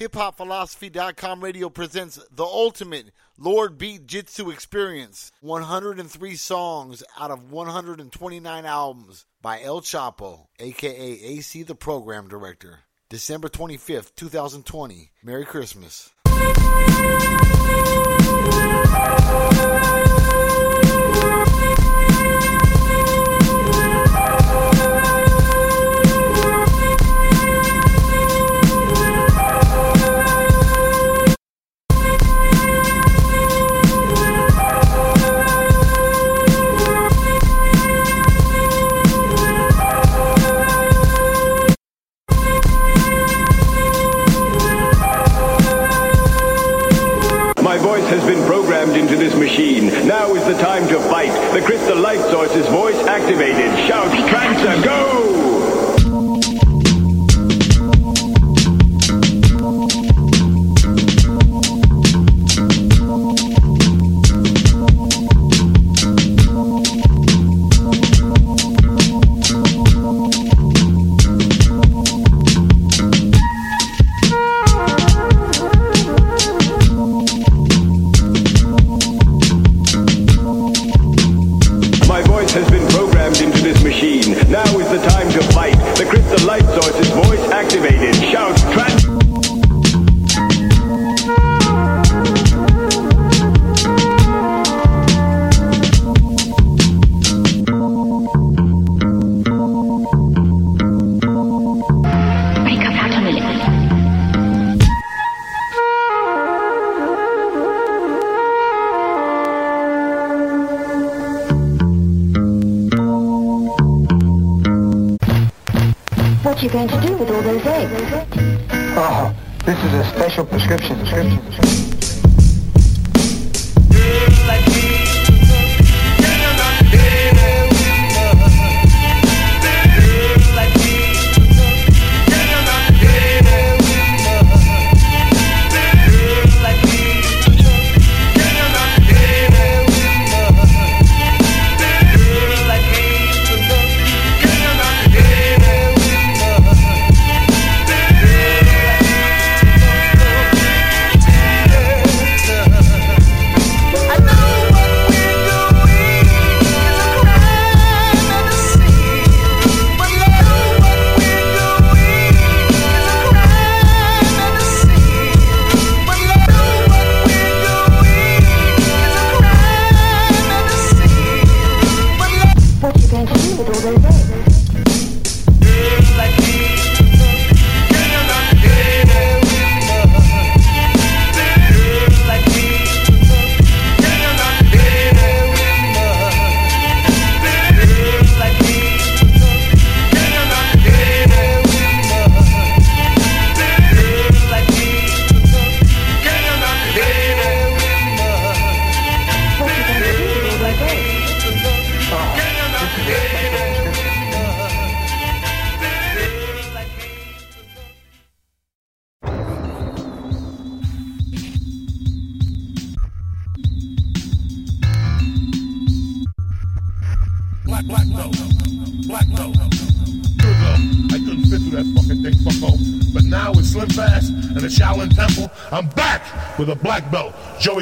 HipHopPhilosophy.com radio presents the ultimate Lord Beatjitsu experience. 103 songs out of 129 albums by El Choppo, aka AC the Program Director. December 25th, 2020. Merry Christmas. has been programmed into this machine. Now is the time to fight. The crystal light source's voice activated. Shout, Trancer, go!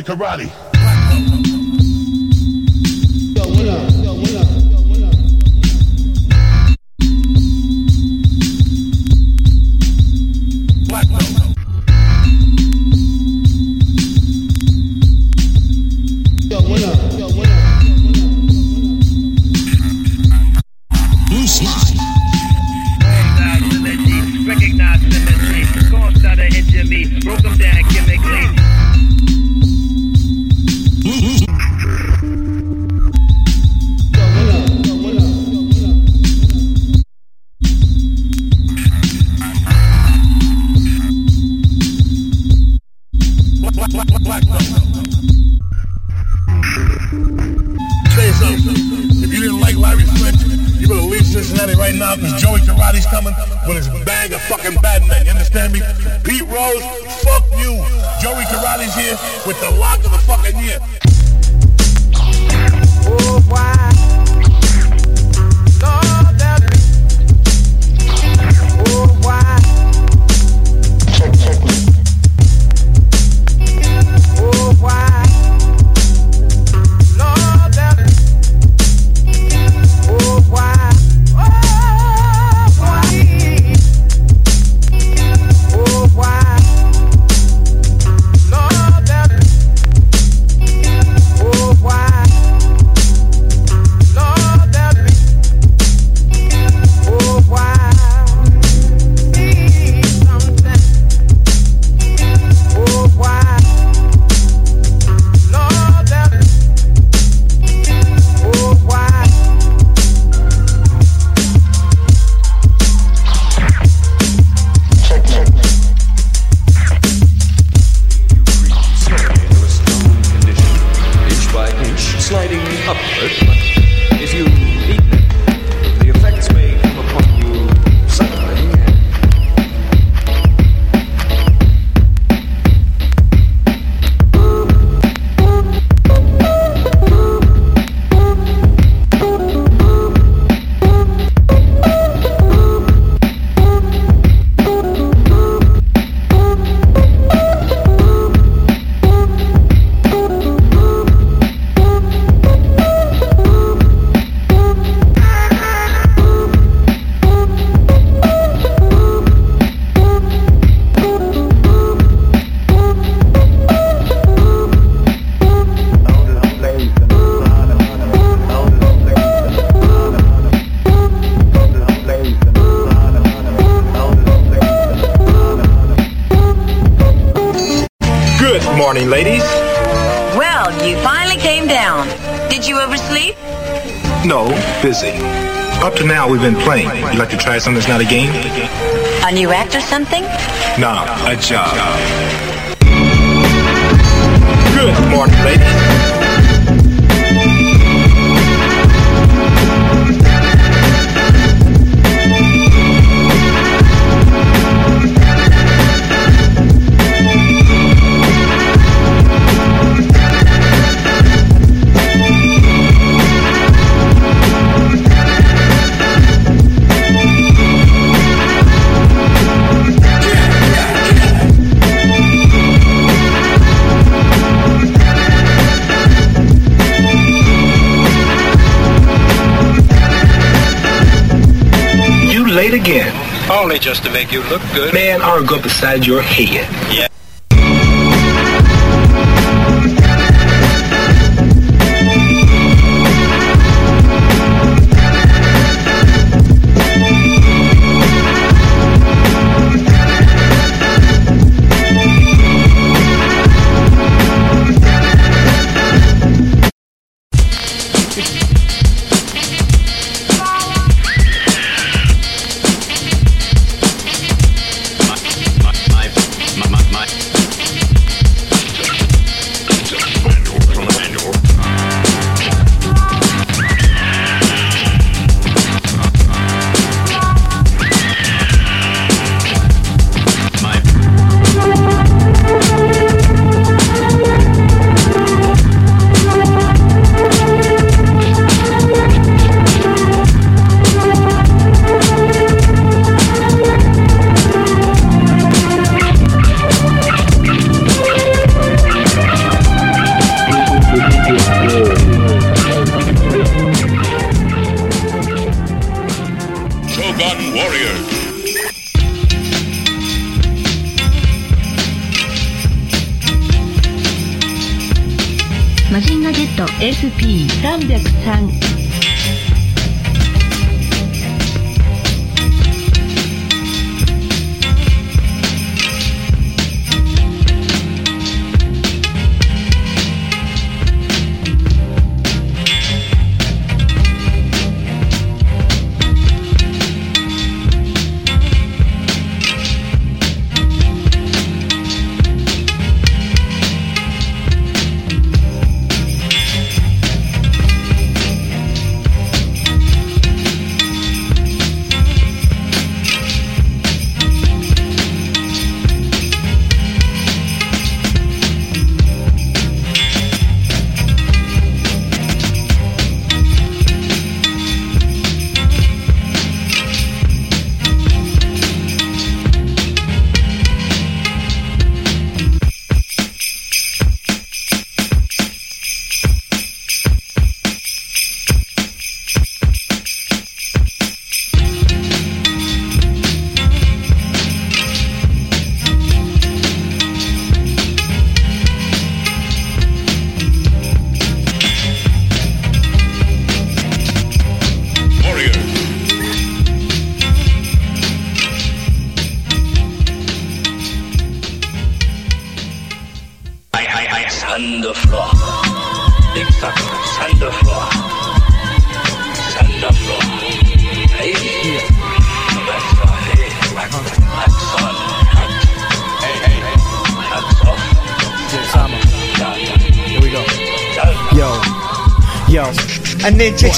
karate. Something that's not a game? Again. Only just to make you look good. Man, I'll go beside your head. Yeah.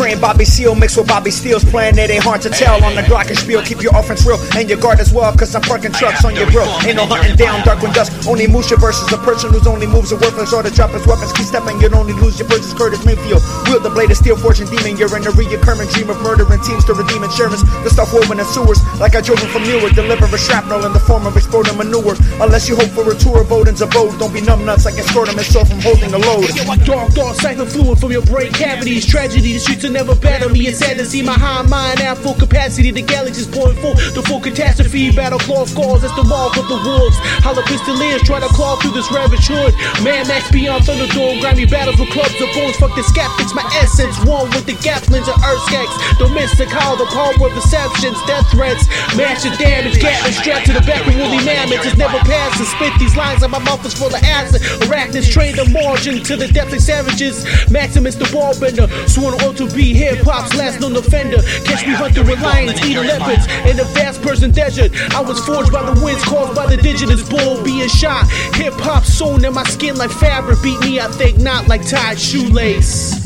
trained Bobby Seale mixed with Bobby Steele's plan. It ain't hard to tell on the glockenspiel. Keep your offense real and your guard as well, cause I'm parking trucks on your grill. Ain't no hunting down dark when dusk. Only Musha versus a person whose only moves are worthless or to drop his weapons. Keep stepping, you'd only lose your versus Curtis Mayfield. Wield the blade of steel, fortune demon. You're in a reoccurring dream of murdering teams to redeem insurance. The stuff woven in sewers, like I drove from Newark. Deliver a shrapnel in the form of exploding manure. Unless you hope for a tour of Odin's abode. Don't be numb nuts, I can score them and so from holding a load. Dark, dark, siphon fluid from your brain cavities. tragedy. The streets never battle me. It's sad to see my high mind at full capacity. The galaxy's pouring full, the full catastrophe. Battle claw scars, that's the mark of the wolves. Hollow pistoliers try to claw through this ravaged hood. Man, Max beyond Thunderdome. Grimy battles with clubs of bones. Fuck the skeptics, my essence. One with the gaplins of earth skeks. Don't miss the call, the power of deceptions, death threats. Massive damage, gatling strapped to the back of woolly mammoths. It's never passing. Spit these lines and my mouth is full of acid. Arachnids trained the margin to the depth of savages. Maximus the ballbender, sworn to be hip hop's last known offender. Catch me hunting with lions, eating leopards in the vast Persian desert. I was forged by the winds caused by the indigenous bull being shot. Hip hop sewn in my skin like fabric. Beat me, I think not like tied shoelace.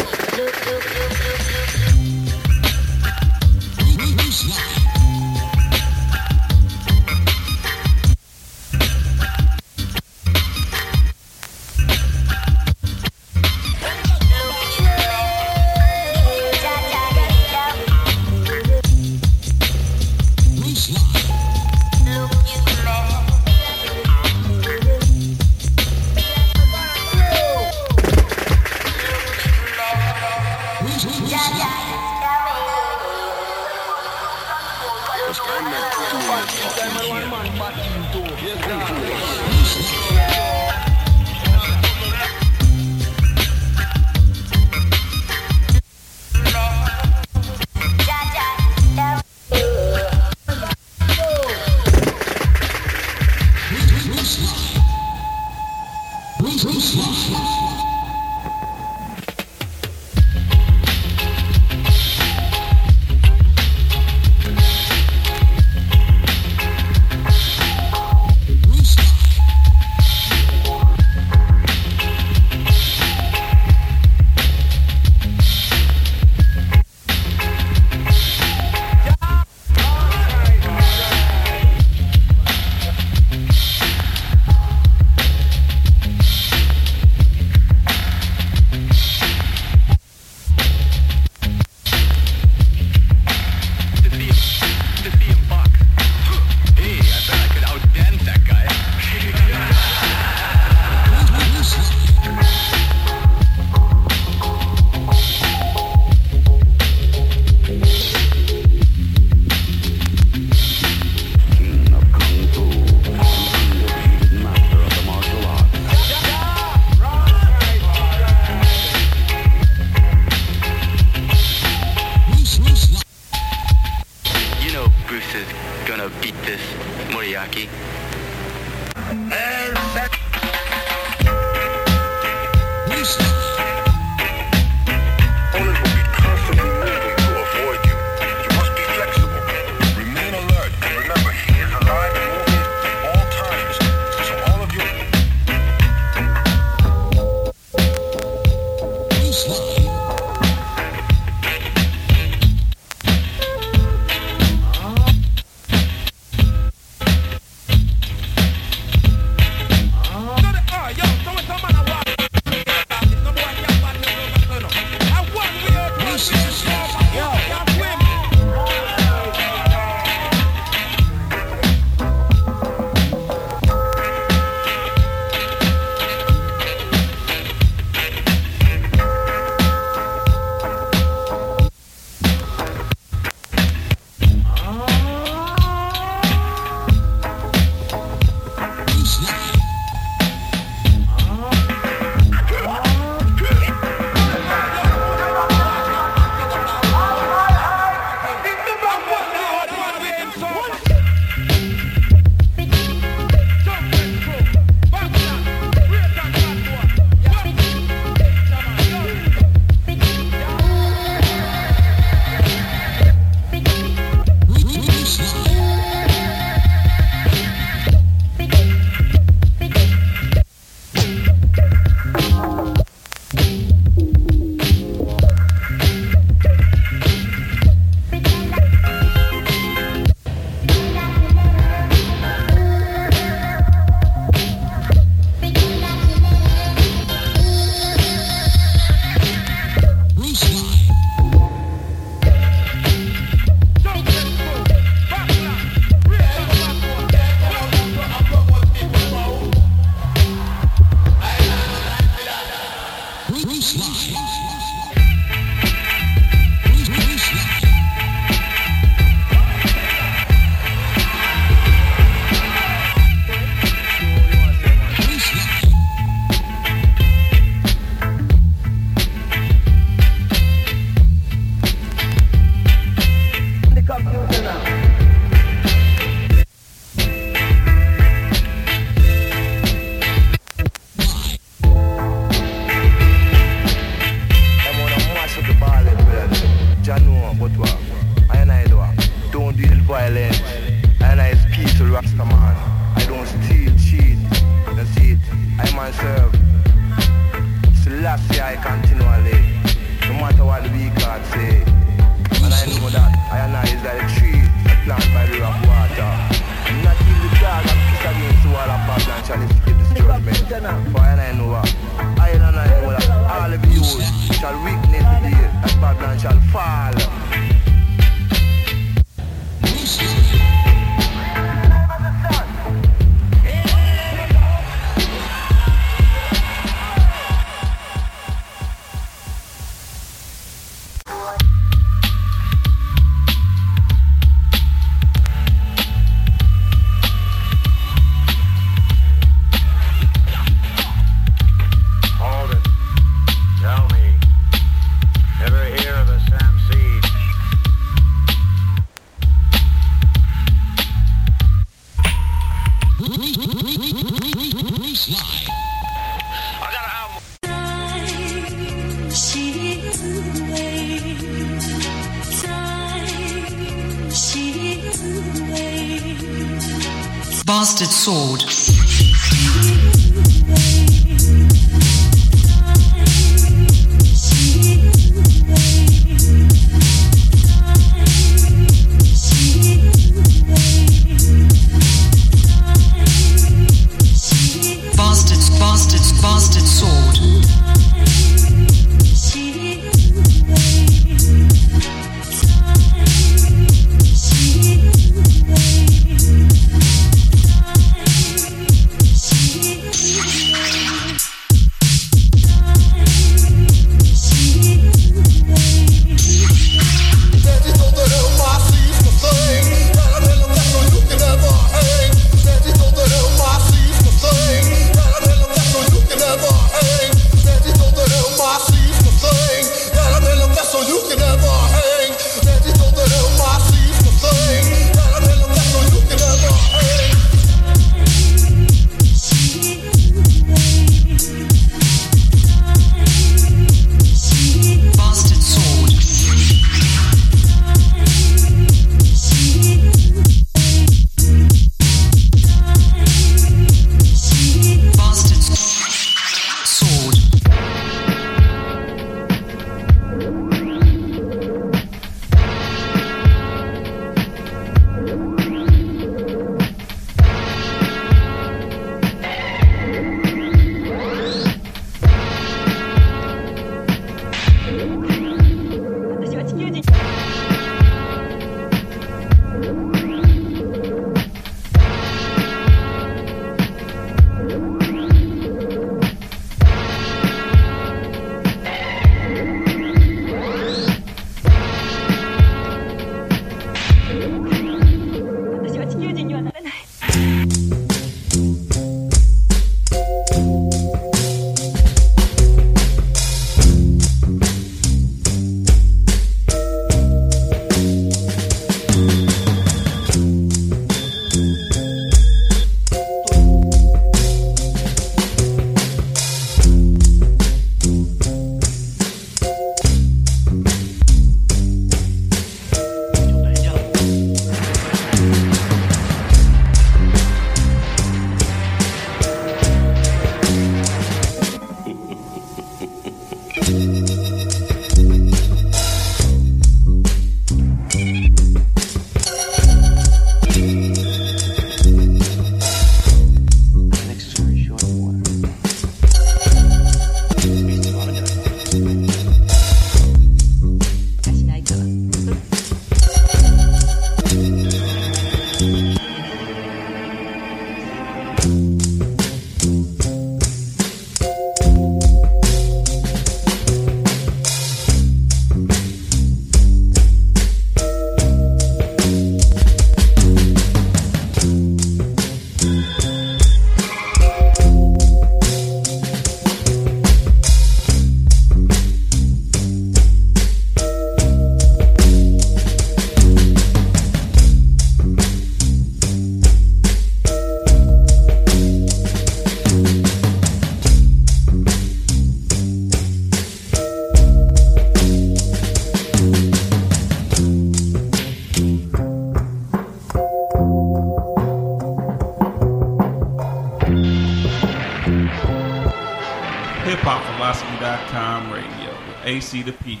With the to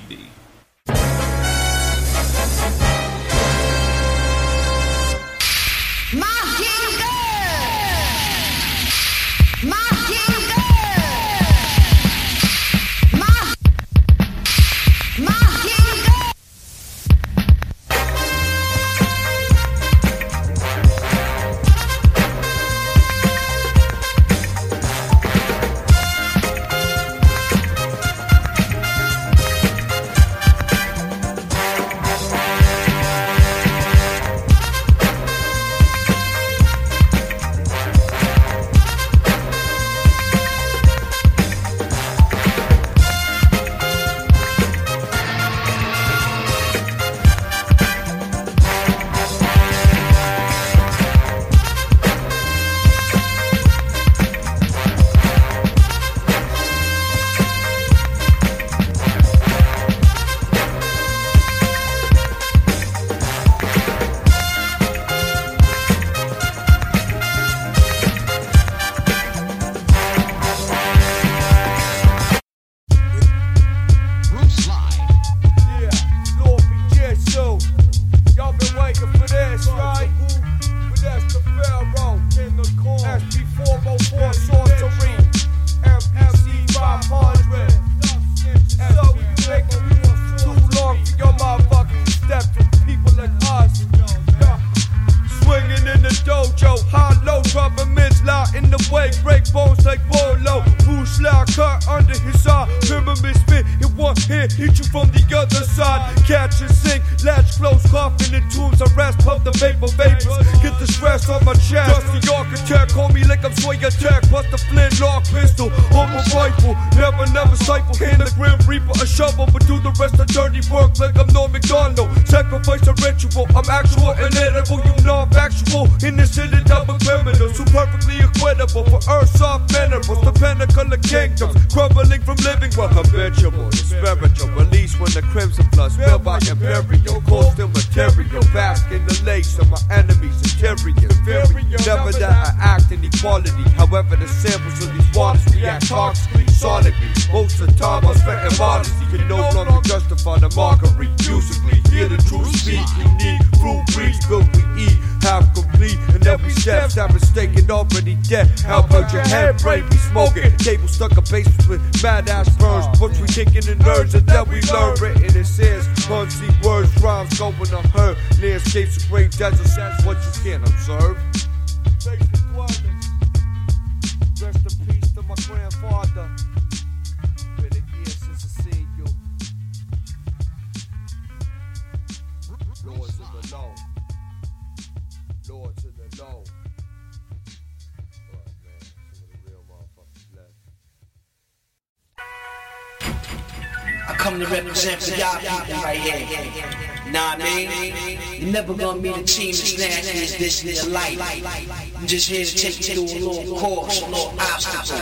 just here to take you through a little course, a little obstacle.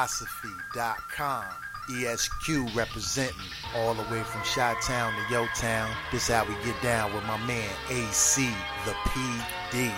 philosophy.com. ESQ representing all the way from Chi Town to Yo Town. This how we get down with my man AC the PD.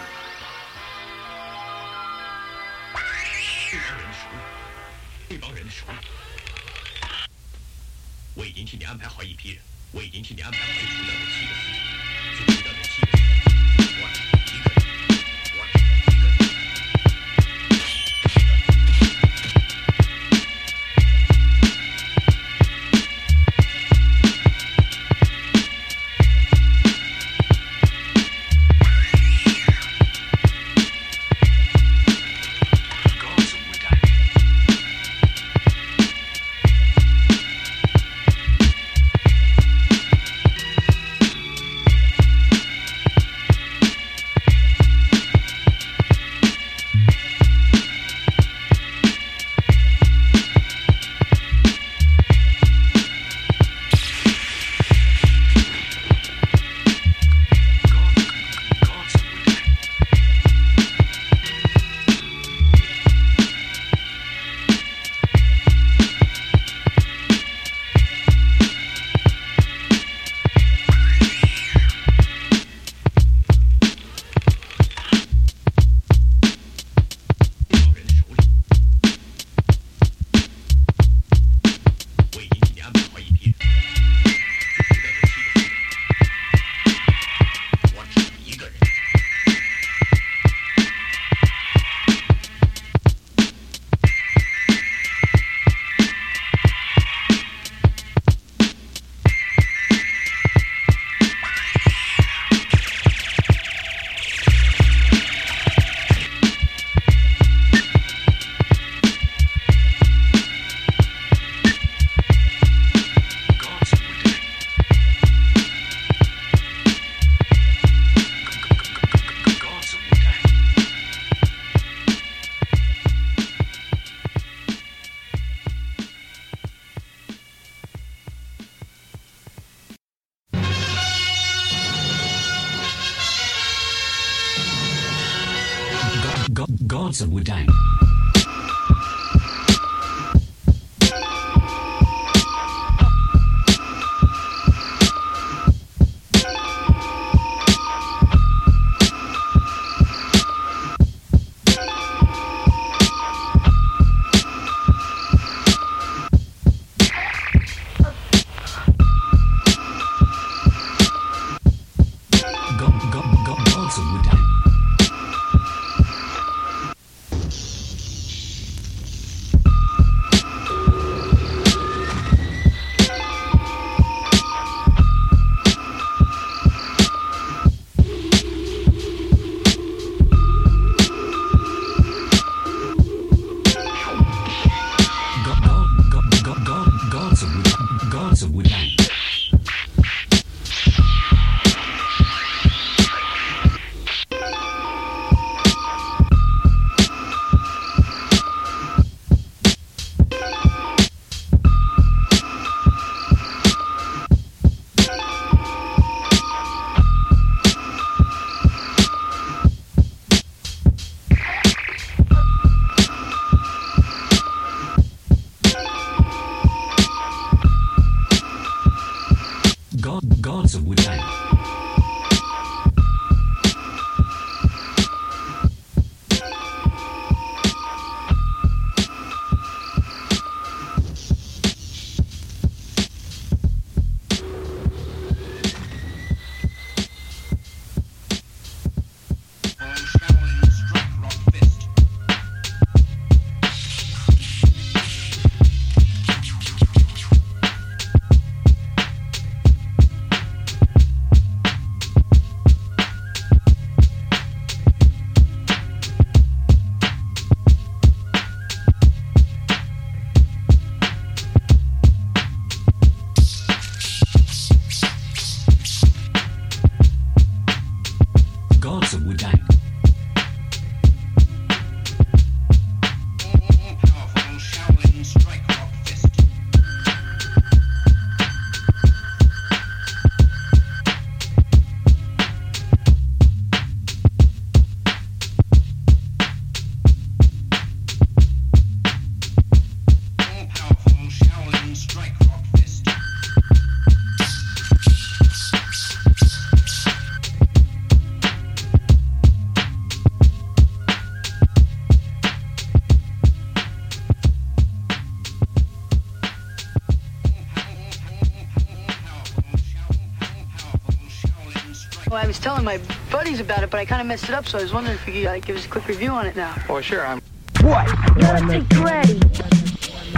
I kind of messed it up, so I was wondering if you could uh, give us a quick review on it now. Oh, sure. I'm. What? Nothing ready.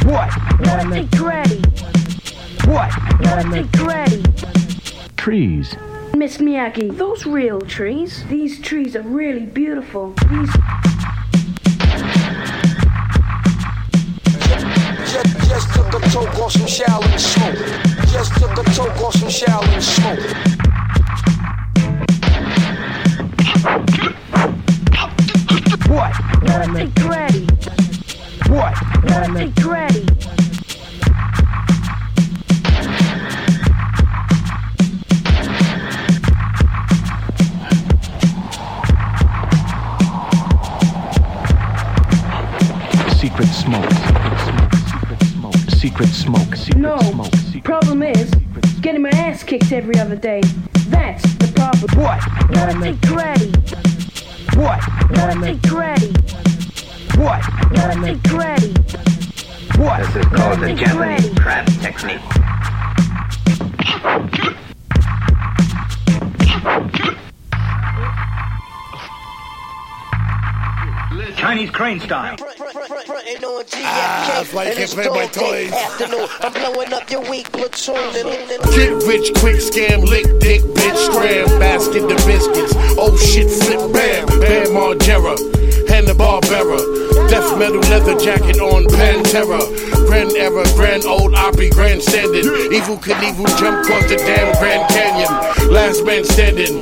What? Nothing ready. What? Nothing ready. Trees. Miss Miyagi, those real trees. These trees are really beautiful. These. Getting kicked every other day. That's the problem. What? Nothing ready. What? Nothing ready. What? Nothing ready. What? This is called the Nothing Japanese ready. crab technique. Chinese crane style. Ah, that's why you can't play my toys. Afternoon, I'm blowing up your weak platoon. Get rich quick scam, lick dick, bitch, scram, basket the biscuits. Oh shit, flip, bam, bam, Margera, Hanna Barbera, death metal leather jacket on Pantera, grand era, grand Ole Opry, grand grandstanding, Evel Knievel jump across the damn Grand Canyon, last man standing,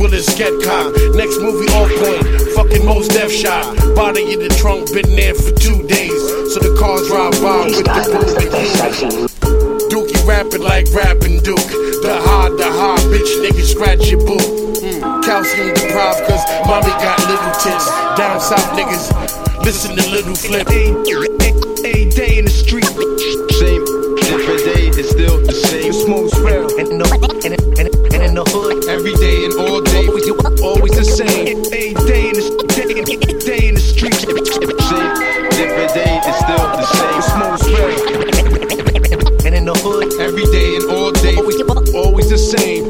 Willis scat cop, next movie all point, fucking most death shot, body in the trunk, been there for two days, so the cars drive by with the boom Dookie rapping like rapping Duke. The hard, the hard, bitch nigga scratch your boot. Mm. Calcium deprived cause mommy got little tits. Down south niggas listen to Lil Flip. A day in the street. Same, different day, it's still the same. Smooth real. And in the, and, and, in- the hood. Every day and all day, Always the same. A day in the, day in, day in the street. same, different day, it's still the same. Smooth real. And in the hood. Every day and all day, Always the same.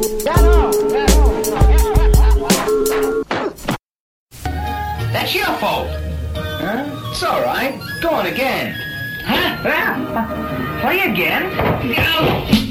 That's your fault. Huh? It's all right. Go on again. Huh? Play again? Go.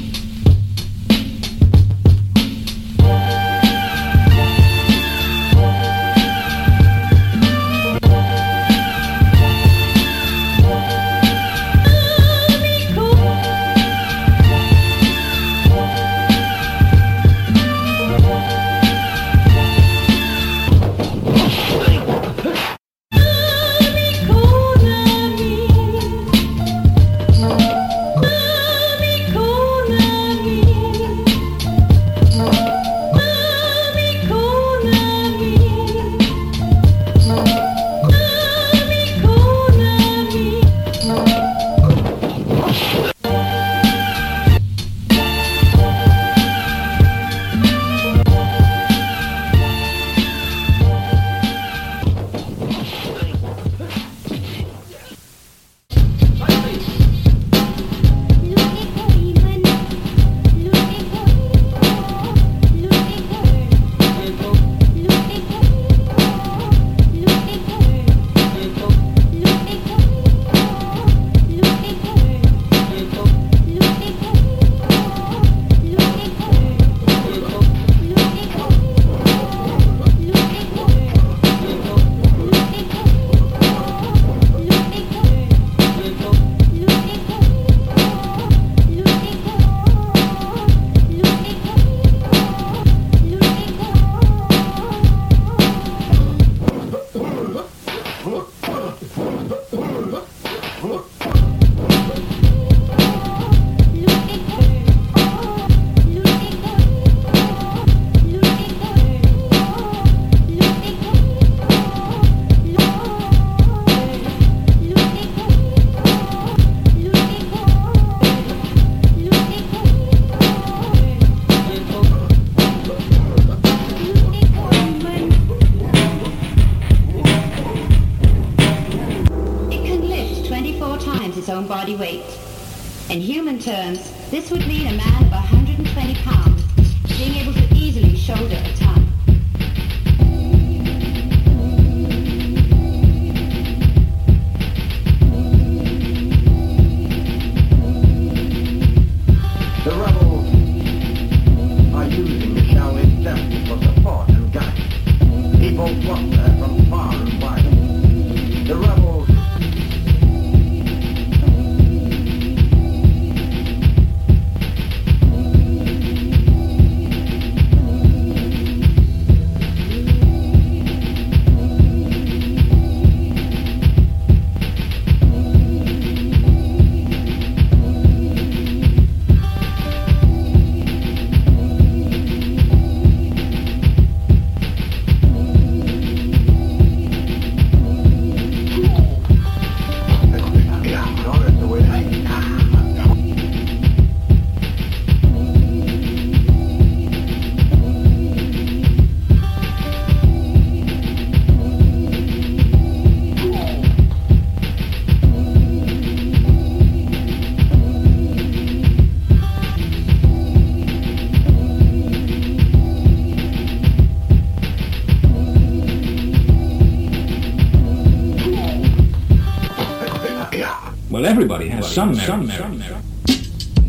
Everybody has some merit. Some merit.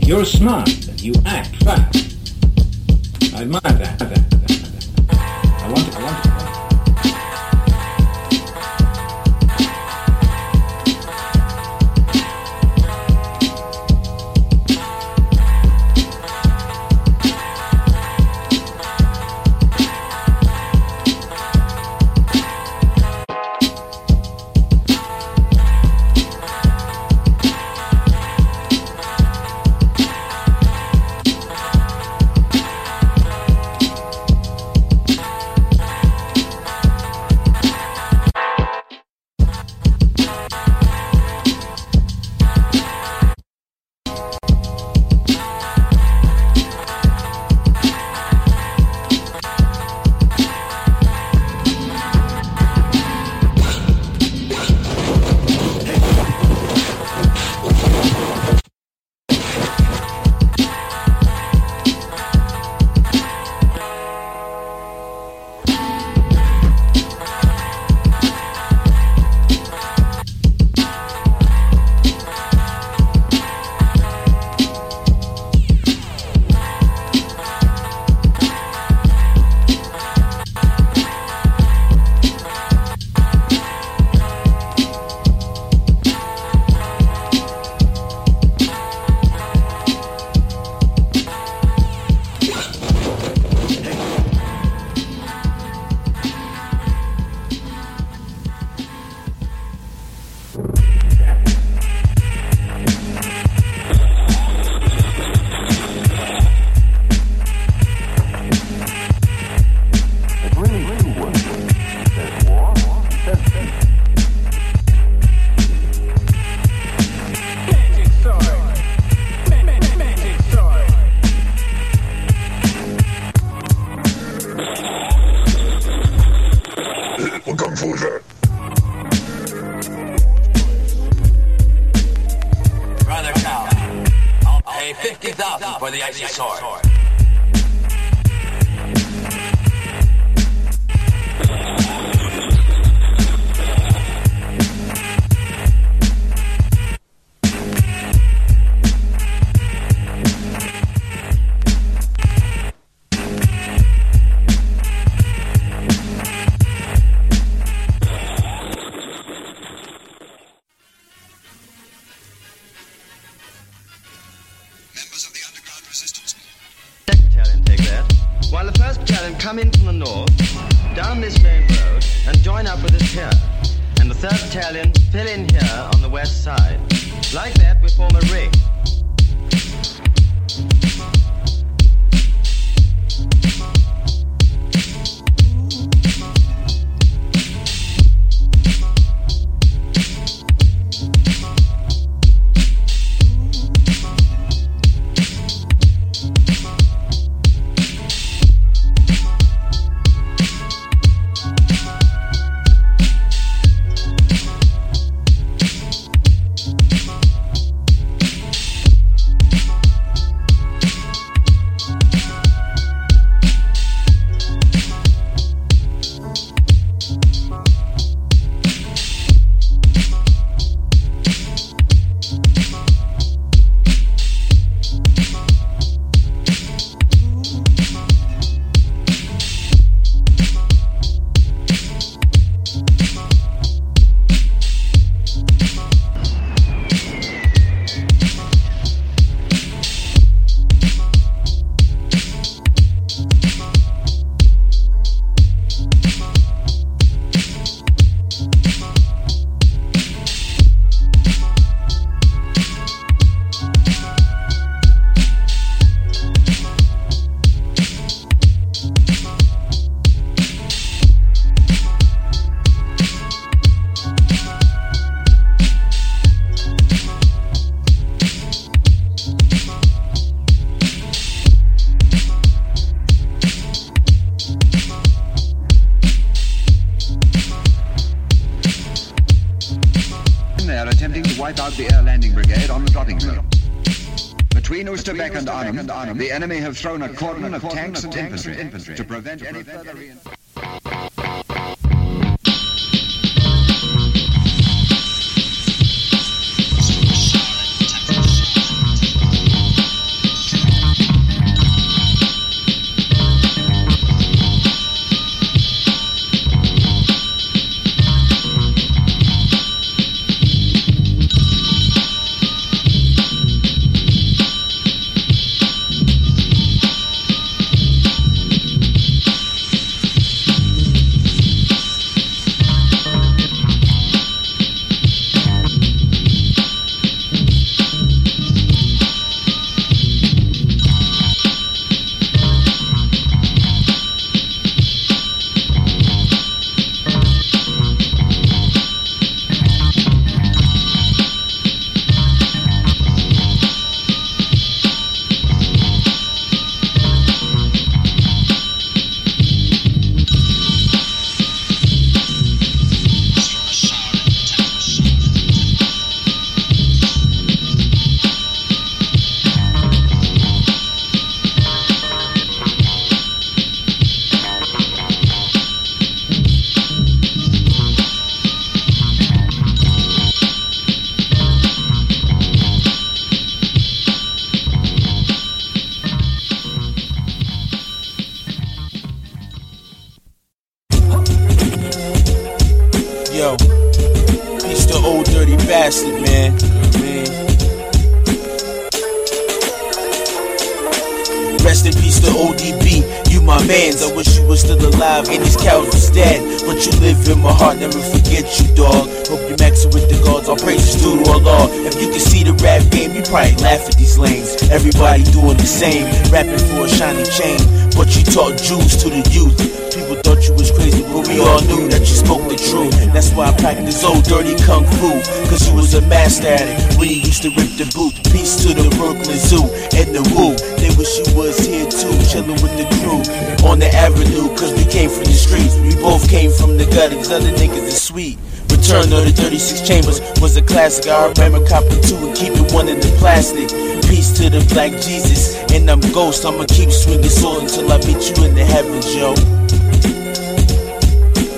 You're smart. You act fast. I admire Oosterbeek and Arnhem, the enemy have thrown a cordon of tanks and infantry to prevent any further reinforcement. Rap you probably laugh at these lanes. Everybody doing the same, rapping for a shiny chain. But you taught Jews to the youth. People thought you was crazy, but we all knew that you spoke the truth. That's why I practice old dirty kung fu. Cause you was a master at it We used to rip the boot. Peace to the Brooklyn Zoo and the Woo. They wish you was here too, chilling with the crew on the avenue. Cause we came from the streets. We both came from the gutter. These other niggas is sweet. Return of the 36 Chambers was a classic. I remember copping two and keeping one in the plastic. Peace to the black Jesus and I'm ghost. I'ma keep swinging sword until I meet you in the heavens, yo.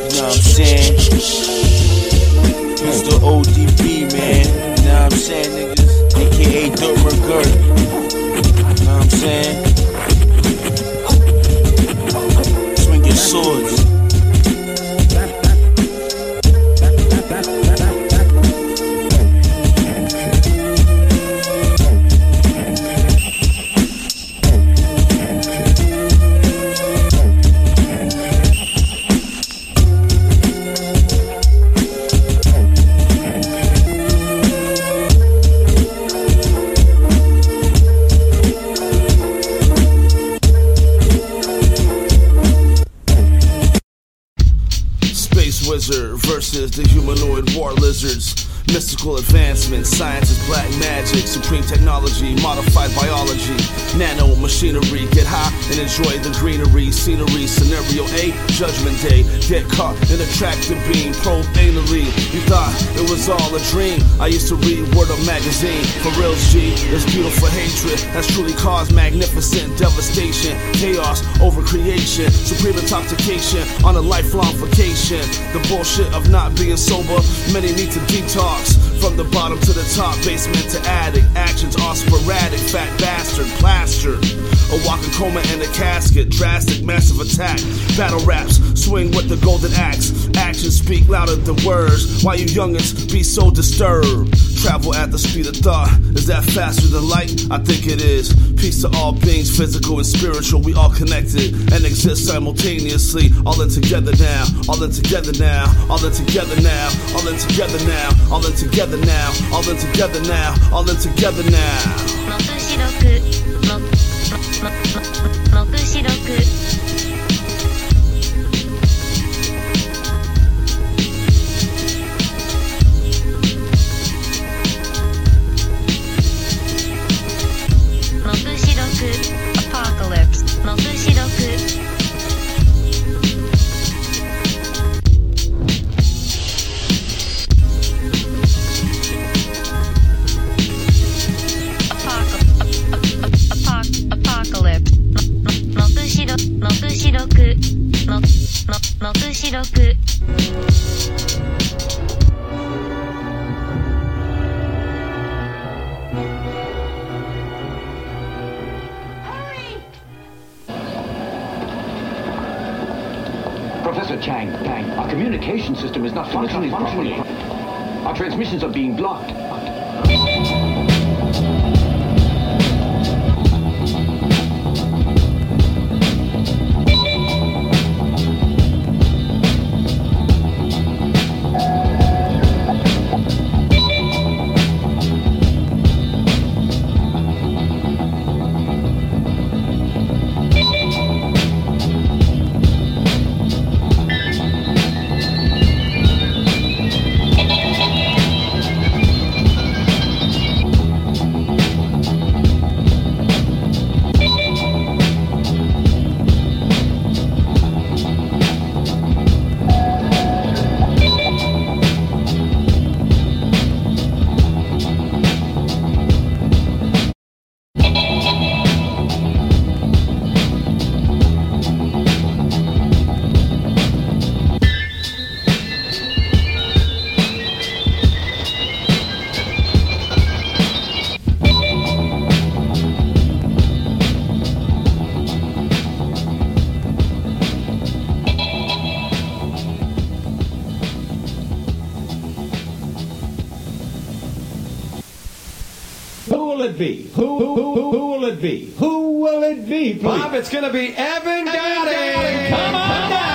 You know what I'm saying? It's the ODB, man. You know what I'm saying, niggas? AKA Dirt McGirt. You know what I'm saying? Swing your swords. Mystical advancements, science is black magic, supreme technology, modified biology, nano machinery. Get high and enjoy the greenery, scenery. Scenario A, Judgment Day. Get caught in a tractor beam, probe. You thought it was all a dream. I used to read Word Up magazine. For real, G, this beautiful hatred has truly caused magnificent devastation, chaos over creation, supreme intoxication on a lifelong vacation. The bullshit of not being sober, many need to detox house from the bottom to the top, basement to attic. Actions are sporadic, fat bastard, plastered. A walking coma in a casket, drastic, massive attack. Battle raps, swing with the golden axe. Actions speak louder than words. Why you youngins be so disturbed? Travel at the speed of thought. Is that faster than light? I think it is. Peace to all beings, physical and spiritual. We all connected and exist simultaneously. All in together now. All in together now. All in together now. All in together now. All in together now. All in together now. All in together now. 目视录目 も目視録 Professor Chang, Chang, our communication system is not functioning properly. Our transmissions are being blocked. Be? Who, who, who, who will it be? Who will it be, please? Bob, it's going to be Evan Gotti. Come on down.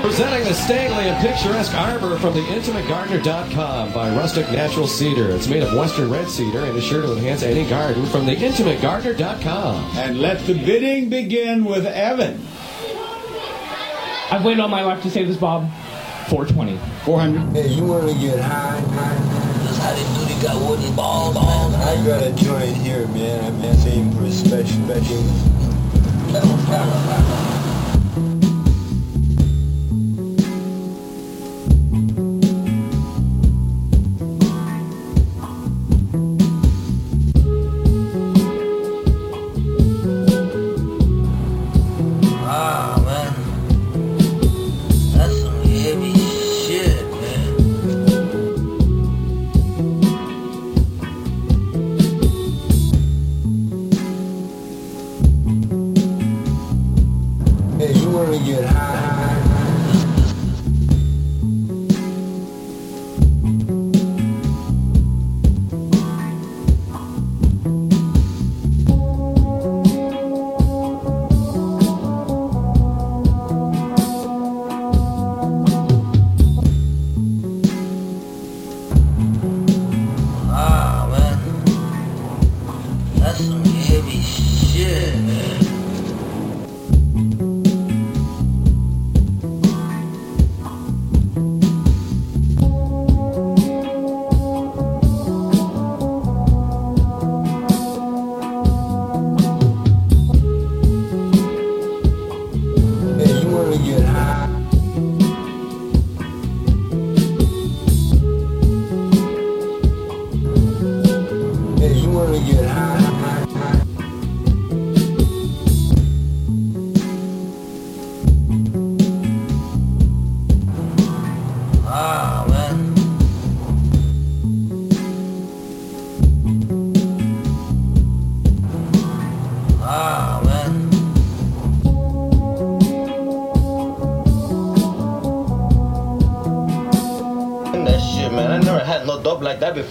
Presenting the stately and picturesque arbor from the IntimateGardener.com by Rustic Natural Cedar. It's made of western red cedar and is sure to enhance any garden from the IntimateGardener.com. And let the bidding begin with Evan. I've waited all my life to say this, Bob. 420. 400. Hey, you want to get high? That's how they do. Got wooden balls, man. I got a joint here, man. I'm asking for a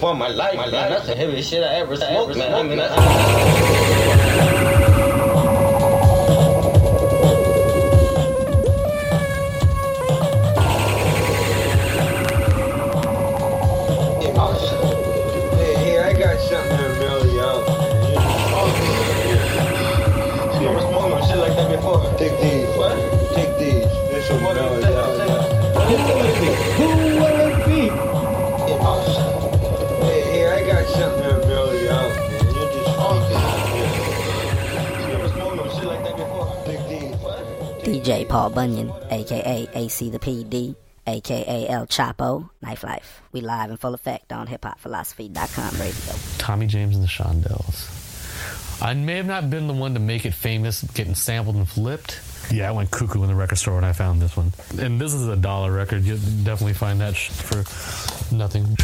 dope like that before in my life. My life. That's the heaviest shit I ever smoked, man. I mean, that's... Hey, hey, I got something to mail you out. You never smoked no shit DJ Paul Bunyan, aka AC the PD, aka El Choppo, Knife Life. We live in full effect on hiphopphilosophy.com radio. Tommy James and the Shondells. I may have not been the one to make it famous, getting sampled and flipped, Yeah, I went cuckoo in the record store when I found this one. And this is a dollar record. You definitely find that sh- for nothing.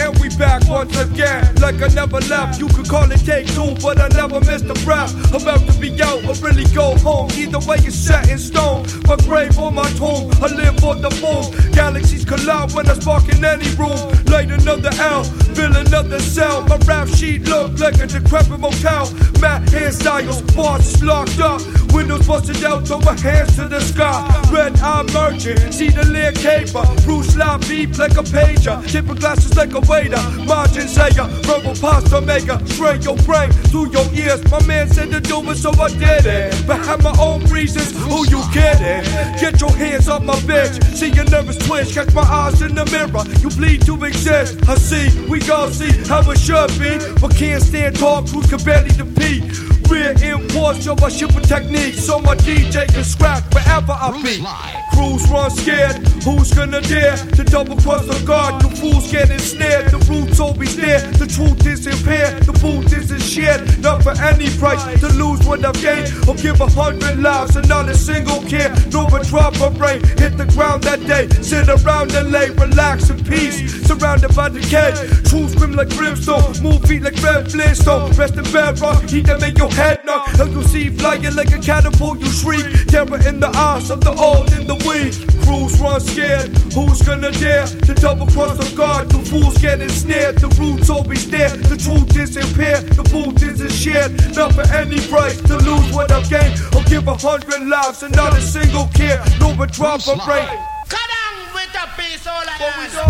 And we back once again, like I never left. You could call it take two, but I never missed a breath. About to be out or really go home. Either way, it's set in stone. My grave or my tomb, I live for the moon. Galaxies collide when I spark in any room. Light another L, fill another cell. My rap sheet look like a decrepit motel. Matt hairstyles, bars locked up. Windows busted out, throw my hands to the sky. Red eye merchant, see the leer caper. Bruce Lee beep like a pager. Tipping glasses like a waiter. Margin sayer, verbal pasta maker. Strain your brain through your ears. My man said to do it, so I did it. But have my own reasons, who you kidding? Get your hands off my bitch. See your nervous twitch, catch my eyes in the mirror. You bleed to exist. I see, we gon' see how it should be. But can't stand talk, who can barely compete. Rear imports of my shipping technique, so my DJ can scratch wherever I be. Crews run scared, who's gonna dare to double cross the guard? The fools get ensnared, the roots always there. The truth is impaired, the booth isn't shared. Not for any price to lose what I've gained, or give a hundred lives and not a single care. No but drop a brain, hit the ground that day. Sit around and lay, relax in peace. Surrounded by decay, truth scream like brimstone, move feet like Fred Flintstone. Rest in bedrock, heat that make your head knock. And you see flying like a catapult, you shriek. Terror in the eyes of the old and the weak. Crews run scared, who's gonna dare to double cross the guard? The fools get ensnared, the roots always there. The truth is impaired, the booth isn't shared. Not for any price to lose what I've gained. Or give a hundred lives and not a single care. No but drop a break.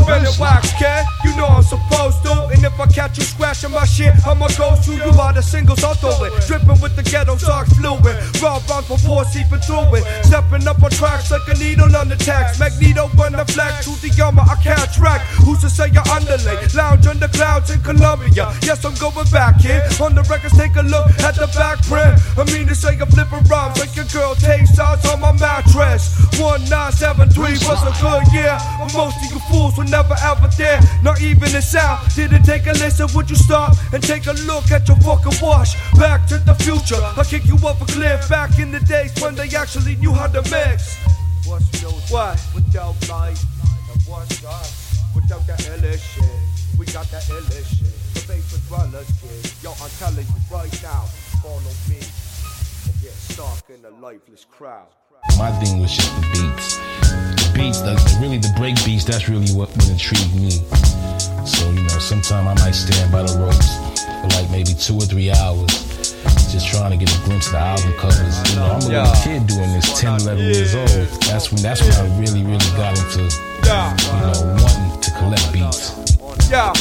Better wax, kid. You know I'm supposed to. And if I catch you scratching my shit, I'ma go through you by the singles I'll throw it. Dripping with the ghetto socks fluid. Raw bounce before seeping through it. Stepping up on tracks like a needle on the tax. Magneto when the flex. To the armor, I catch rack. Who's to say you're underlay? Lounge under clouds in Colombia. Yes, I'm going back here. On the records, take a look at the back print. I mean to say I'm flipping rhymes like your girl takes shots on my mattress. 1973 was a good year. Most of you fools were never ever there. Not even a sound. Didn't take a listen, would you stop and take a look at your fucking wash? Back to the future. I kick you up a cliff back in the days when they actually knew how to mix. What's music what? without light? And what's us without the illest shit? We got the illest shit. The face with dwellers, kid. Yo, I'm telling you right now, follow me. Get stuck in a lifeless crowd. My thing was just the beats. Beats, the, really the break beats, that's really what, what intrigued me. So, you know, sometime I might stand by the ropes for like maybe two or three hours. Just trying to get a glimpse of the album covers. You know, I'm a little kid doing this, 10, 11 years old. That's when that's when I really, really got into, you know, wanting to collect beats. Yeah.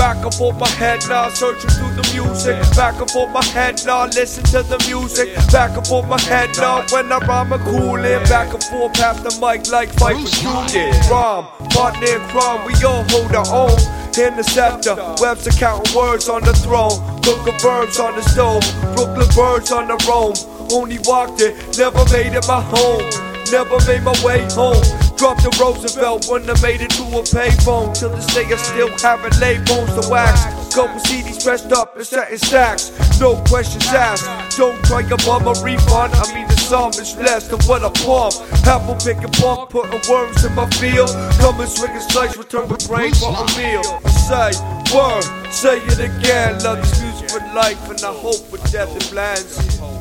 Back and forth my head now, searching through the music. Back and forth my head now, listen to the music. Back and forth my head now, when I rhyme, I'm coolin'. Back and forth past the mic like fight for shooting. Rhyme, partner and crime, we all hold our own. In the scepter, Webster counting words on the throne. Cooking verbs on the stove, Brooklyn birds on the roam. Only walked it, never made it my home. Never made my way home. Dropped the Roosevelt when I made it to a payphone. Till this day I still haven't laid bones to wax. Couple CDs pressed up and set in stacks. No questions asked. Don't to bum a refund. I mean the sum is less than what I pump. Apple picking bump, putting worms in my field. Coming swinging slice, return with brain for a meal. Say word, say it again. Love this music for life, and I hope with death it blinds.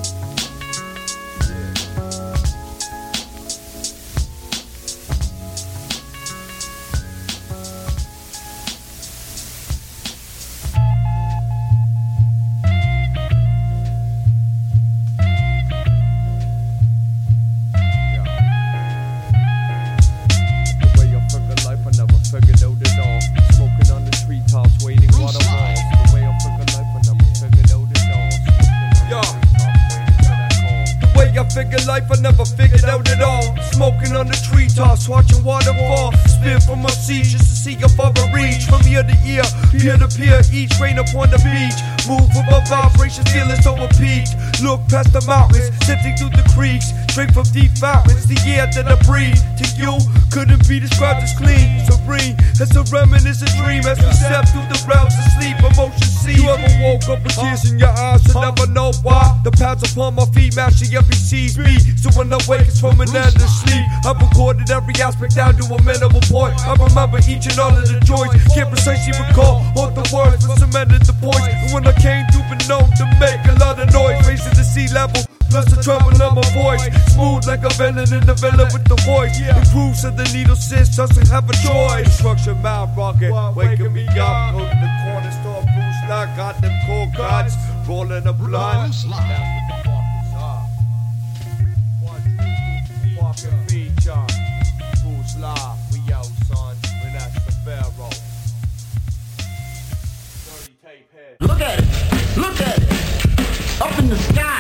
Life, I never figured out it all. Smoking on the treetops, watching waterfall. Spin from my seat just to see if I reach. From ear to ear, peer to peer, each rain upon the beach. Move with my vibrations, feeling so appeased. Look past the mountains, sifting through the creeks. Drink from deep fountains, the air that I breathe. To you, couldn't be described as clean, serene. As a reminiscent dream as we step through the realms of sleep. Emotion see. You ever woke up with tears in your eyes and never know why? The pads upon my feet match the MPC's beat. So when I wake, it's from an end of sleep. I've recorded every aspect down to a minimal point. I remember each and all of the joys. Can't precisely recall all the words, but cemented the points. And when I came through, been known to make a lot of noise, raising the sea level. Plus the treble of my voice, smooth like a villain in the villain with the voice. The grooves of the needle sits, doesn't have a choice. Structure mouth rocket, waking me up. Go to the corner store, Bruce Lee, got them cold cuts, rolling a blunt. Look at it. Look at it. Up in the sky.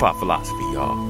Hip hop philosophy, y'all.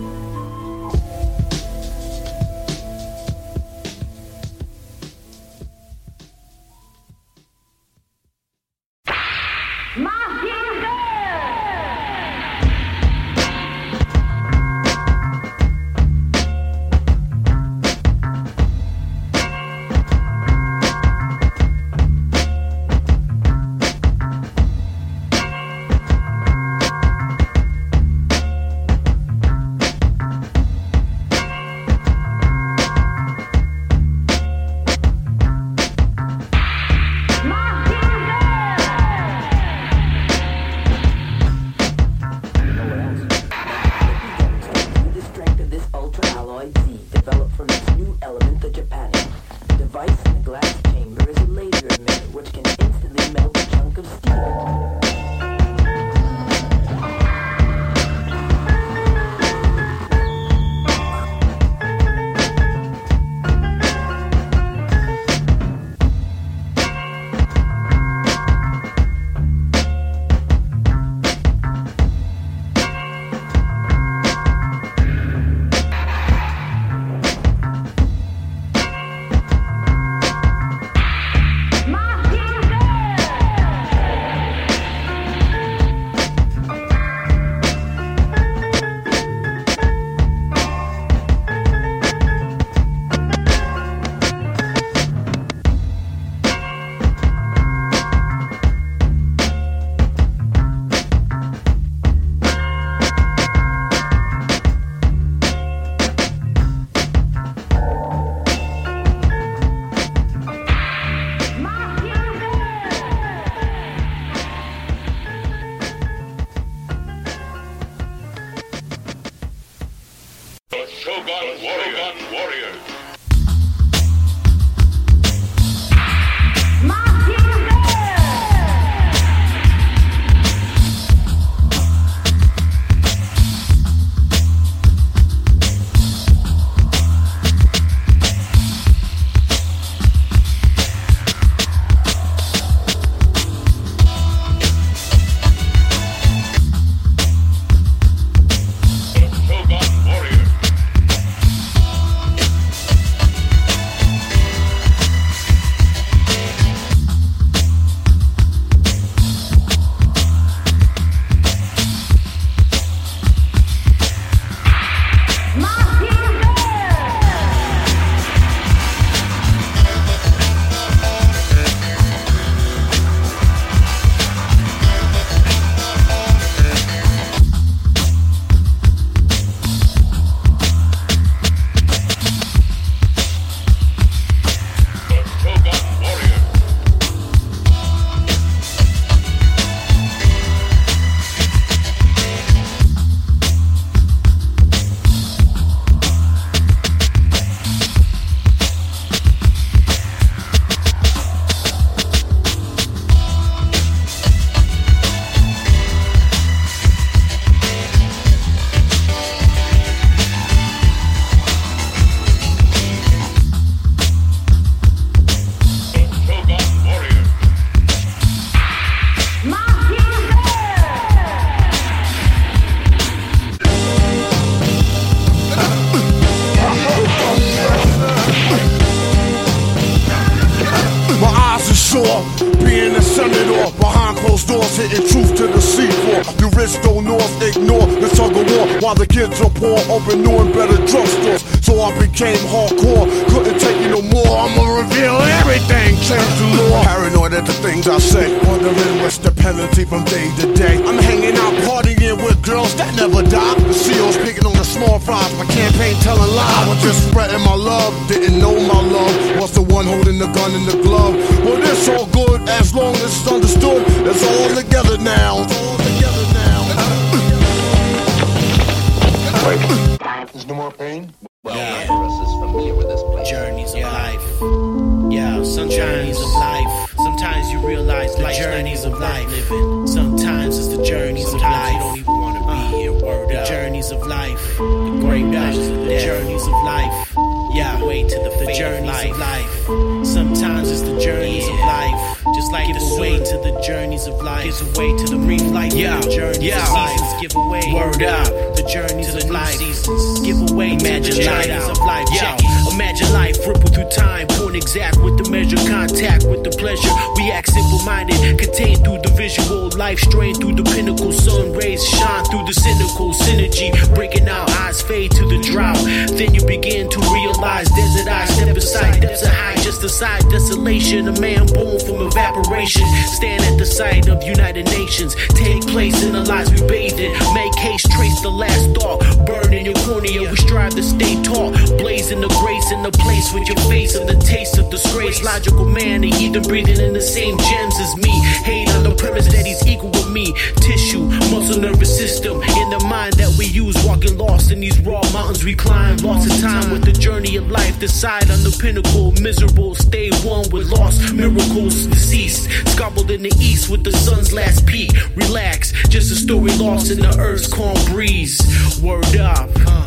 Sun rays shine through the cynical. Synergy. Breaking out. Eyes fade to the drought. Then you begin to realize desert eyes. Step aside. Depths are high. Just aside desolation. A man born from evaporation. Stand at the site of United Nations. Take place in the lives we bathe in. Make haste, trace the last thought. Burn in your cornea. We strive to stay tall. Blazing the grace in the place with your face and the taste of disgrace. Logical man, a heathen breathing in the same gems as me. Hate on the premise that he's equal with me. Tissue, muscle, nervous system. In the mind that we use, walking lost in these raw mountains we climb. Lost in time with the journey of life. Decide on the pinnacle. Miserable, stay one with lost miracles. Deceased, scarbbled in the east with the sun's last peak. Relax, just a story lost in the earth's calm breeze. Word up.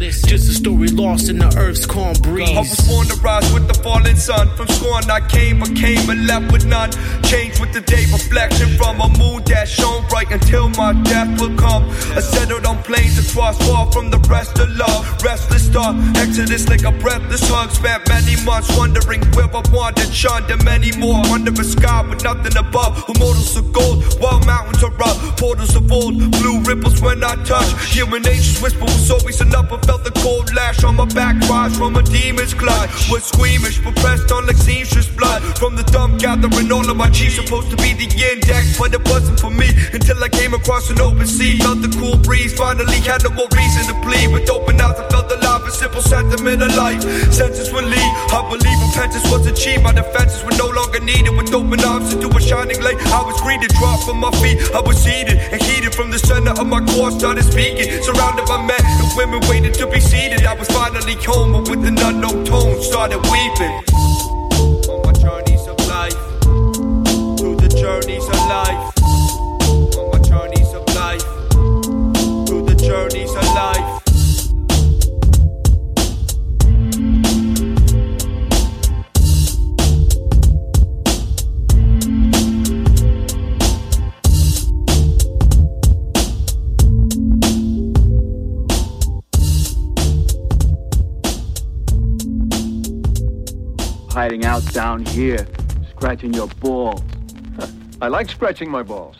Just a story lost in the earth's calm breeze. I was born to rise with the falling sun. From scorn I came, but came and left with none. Change with the day, reflection from a moon that shone bright until my death will come. I settled on plains across far from the rest of love. Restless star, exodus like a breathless hug. Spent many months wondering where I wandered, shunned, and many more under a sky with nothing above. Immortals of gold, while mountains are rough. Portals of old, blue ripples when I touch. Human nature's whisper was always enough. I felt the cold lash on my back, rise from a demon's clutch. Was squeamish, but pressed on like seamstress blood. From the thumb gathering all of my chiefs, supposed to be the index, but it wasn't for me until I came across an open sea. Felt the cool breeze, finally had no more reason to plead. With open eyes, I felt alive, a simple sentiment of life. Senses will lead, I believe repentance was achieved. My defenses were no longer needed. With open arms into a shining light, I was greeted, dropped from my feet. I was seated and heated from the center of my core, started speaking. Surrounded by men and women waiting to be seated. I was finally home, but with an unknown tone, started weeping. On my journeys of life, through the journeys of life. On my journeys of life, through the journeys of life. Hiding out down here, scratching your balls. I like scratching my balls.